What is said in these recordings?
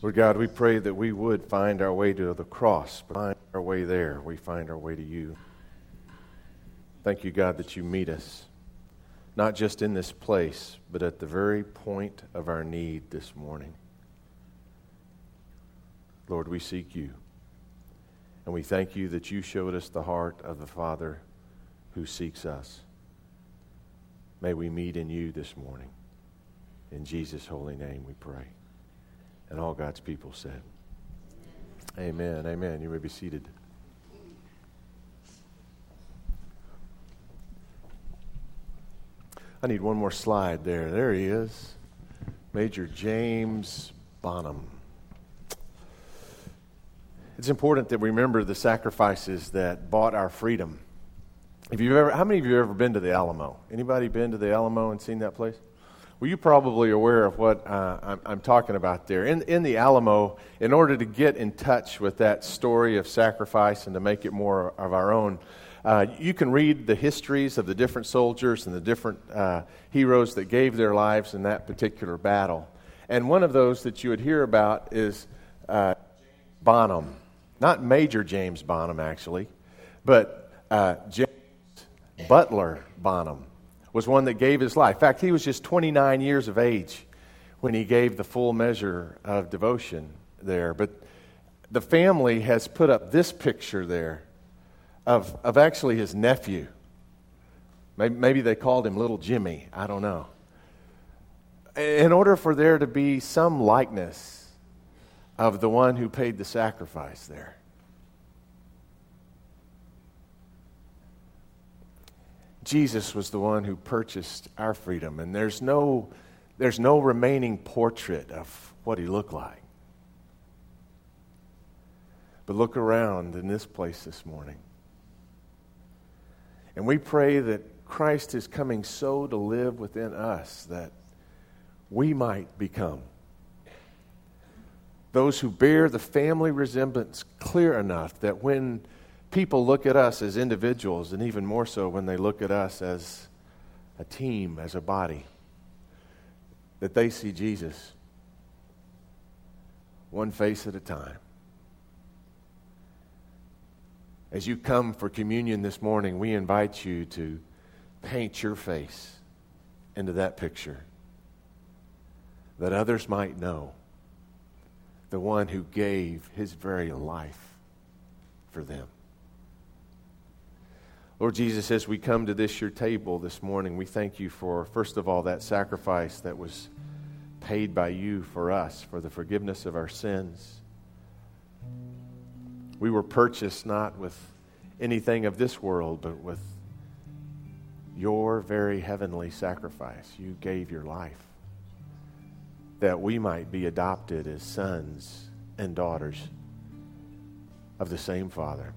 Lord God, we pray that we would find our way to the cross, but find our way there. We find our way to you. Thank you, God, that you meet us, not just in this place, but at the very point of our need this morning. Lord, we seek you. And we thank you that you showed us the heart of the Father who seeks us. May we meet in you this morning. In Jesus' holy name we pray. And all God's people said, Amen. Amen. You may be seated. I need one more slide there. There he is. Major James Bonham. It's important that we remember the sacrifices that bought our freedom. If you've ever, how many of you have ever been to the Alamo? Anybody been to the Alamo and seen that place? Well, you're probably aware of what uh, I'm, I'm, talking about there. In, in the Alamo, in order to get in touch with that story of sacrifice and to make it more of our own, uh, you can read the histories of the different soldiers and the different uh, heroes that gave their lives in that particular battle. And one of those that you would hear about is uh, Bonham. Not Major James Bonham, actually, but uh, James Butler Bonham was one that gave his life. In fact, he was just 29 years of age when he gave the full measure of devotion there. But the family has put up this picture there of, of actually his nephew. Maybe, maybe they called him Little Jimmy. I don't know. In order for there to be some likeness of the one who paid the sacrifice there. Jesus was the one who purchased our freedom, and there's no, there's no remaining portrait of what he looked like. But look around in this place this morning. And we pray that Christ is coming so to live within us that we might become those who bear the family resemblance clear enough that when people look at us as individuals, and even more so when they look at us as a team, as a body, that they see Jesus one face at a time. As you come for communion this morning, we invite you to paint your face into that picture that others might know the one who gave his very life for them. Lord Jesus, as we come to this your table this morning, we thank you for, first of all, that sacrifice that was paid by you for us, for the forgiveness of our sins. We were purchased not with anything of this world, but with your very heavenly sacrifice. You gave your life that we might be adopted as sons and daughters of the same Father.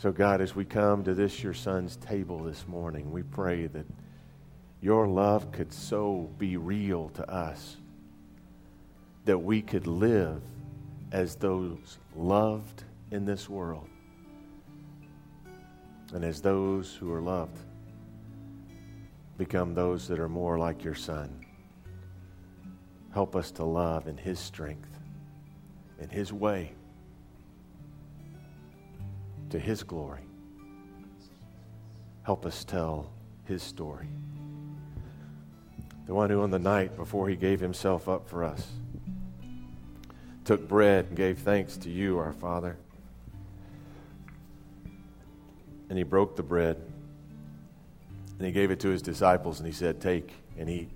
So, God, as we come to this, your son's table this morning, we pray that your love could so be real to us that we could live as those loved in this world and as those who are loved become those that are more like your son. Help us to love in his strength, in his way to His glory. Help us tell His story. The one who, on the night before He gave Himself up for us, took bread and gave thanks to you, our Father. And He broke the bread and He gave it to His disciples and He said, Take and eat,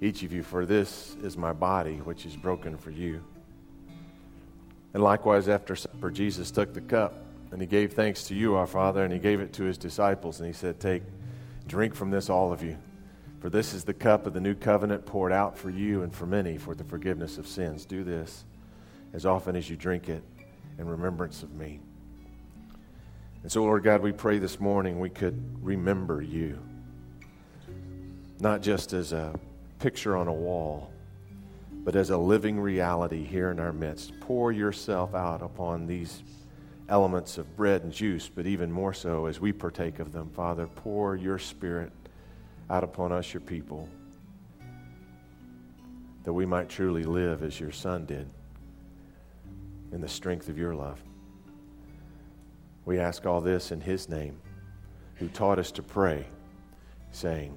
each of you, for this is my body, which is broken for you. And likewise, after supper, Jesus took the cup and he gave thanks to you, our Father, and he gave it to his disciples. And he said, Take, drink from this, all of you. For this is the cup of the new covenant poured out for you and for many for the forgiveness of sins. Do this as often as you drink it in remembrance of me. And so, Lord God, we pray this morning we could remember you, not just as a picture on a wall, but as a living reality here in our midst. Pour yourself out upon these elements of bread and juice, but even more so as we partake of them, Father, pour your Spirit out upon us, your people. that we might truly live as your Son did in the strength of your love. We ask all this in his name, who taught us to pray, saying,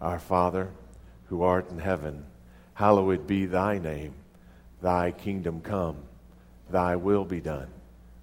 Our Father, who art in heaven, hallowed be thy name. Thy kingdom come, thy will be done,